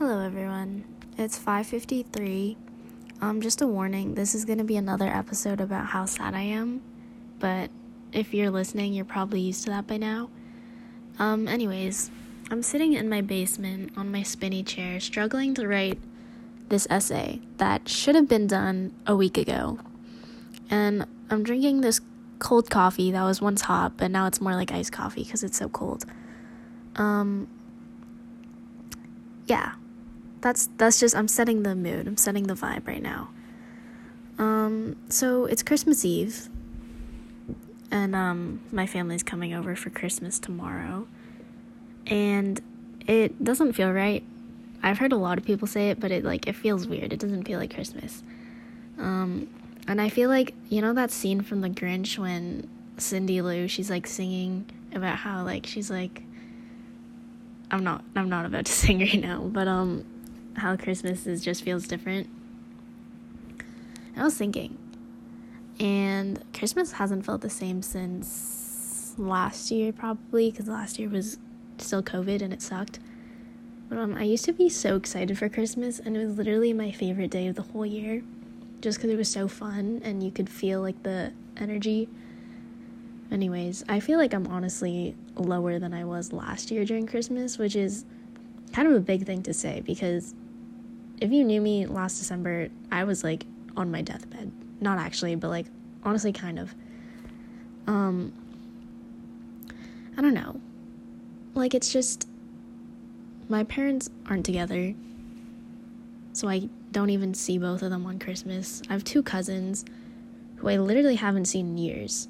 Hello everyone. It's 5:53. Um just a warning, this is going to be another episode about how sad I am, but if you're listening, you're probably used to that by now. Um anyways, I'm sitting in my basement on my spinny chair struggling to write this essay that should have been done a week ago. And I'm drinking this cold coffee that was once hot, but now it's more like iced coffee because it's so cold. Um yeah that's that's just I'm setting the mood. I'm setting the vibe right now. Um, so it's Christmas Eve, and um, my family's coming over for Christmas tomorrow, and it doesn't feel right. I've heard a lot of people say it, but it like it feels weird. It doesn't feel like Christmas. Um, and I feel like you know that scene from The Grinch when Cindy Lou she's like singing about how like she's like I'm not I'm not about to sing right now, but um how Christmas is just feels different. I was thinking, and Christmas hasn't felt the same since last year, probably because last year was still COVID and it sucked. But um, I used to be so excited for Christmas, and it was literally my favorite day of the whole year, just because it was so fun and you could feel like the energy. Anyways, I feel like I'm honestly lower than I was last year during Christmas, which is kind of a big thing to say because if you knew me last December, I was like on my deathbed. Not actually, but like honestly kind of. Um I don't know. Like it's just my parents aren't together. So I don't even see both of them on Christmas. I have two cousins who I literally haven't seen in years.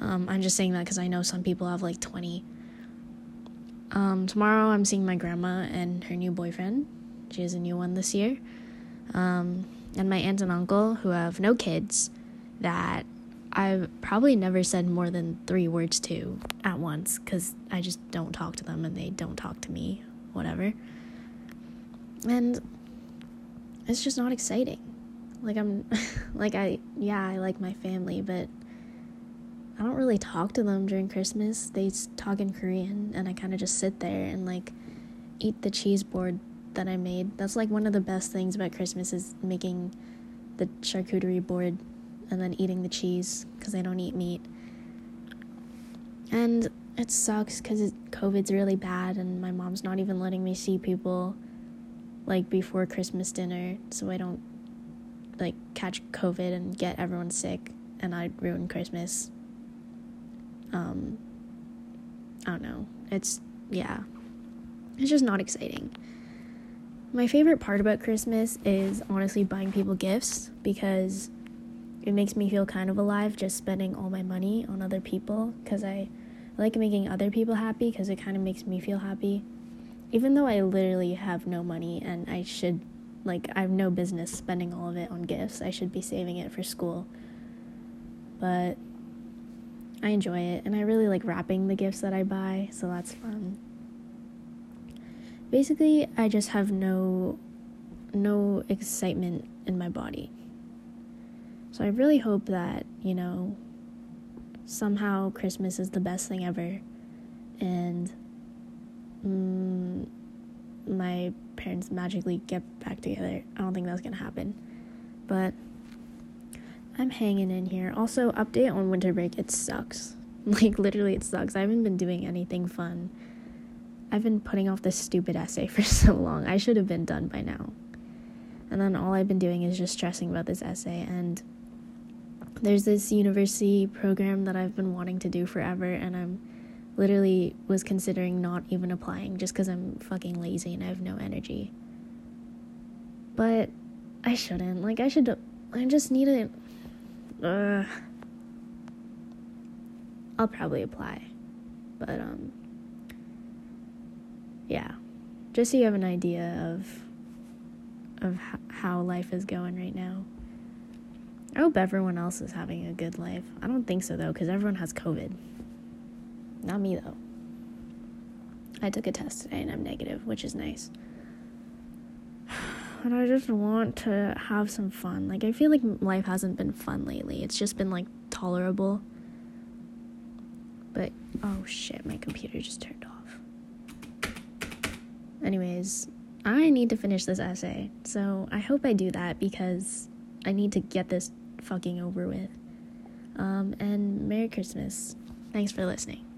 Um, I'm just saying that because I know some people have like 20. Um, tomorrow I'm seeing my grandma and her new boyfriend. She has a new one this year. Um, and my aunt and uncle, who have no kids, that I've probably never said more than three words to at once because I just don't talk to them and they don't talk to me, whatever. And it's just not exciting. Like, I'm, like, I, yeah, I like my family, but I don't really talk to them during Christmas. They talk in Korean, and I kind of just sit there and, like, eat the cheese board that I made. That's like one of the best things about Christmas is making the charcuterie board and then eating the cheese because I don't eat meat. And it sucks because COVID's really bad and my mom's not even letting me see people like before Christmas dinner so I don't like catch COVID and get everyone sick and I'd ruin Christmas. Um, I don't know. It's, yeah. It's just not exciting. My favorite part about Christmas is honestly buying people gifts because it makes me feel kind of alive just spending all my money on other people because I like making other people happy because it kind of makes me feel happy. Even though I literally have no money and I should, like, I have no business spending all of it on gifts, I should be saving it for school. But I enjoy it and I really like wrapping the gifts that I buy, so that's fun basically I just have no no excitement in my body. So I really hope that, you know, somehow Christmas is the best thing ever and mm, my parents magically get back together. I don't think that's going to happen. But I'm hanging in here. Also, update on winter break, it sucks. Like literally it sucks. I haven't been doing anything fun I've been putting off this stupid essay for so long. I should have been done by now. And then all I've been doing is just stressing about this essay. And there's this university program that I've been wanting to do forever, and I'm literally was considering not even applying just because I'm fucking lazy and I have no energy. But I shouldn't. Like, I should. I just need it. Uh, I'll probably apply. But, um, yeah, just so you have an idea of of how life is going right now. I hope everyone else is having a good life. I don't think so though, because everyone has COVID. Not me though. I took a test today and I'm negative, which is nice. And I just want to have some fun. Like, I feel like life hasn't been fun lately. It's just been like tolerable. But, oh shit, my computer just turned off. Anyways, I need to finish this essay. So I hope I do that because I need to get this fucking over with. Um, and Merry Christmas. Thanks for listening.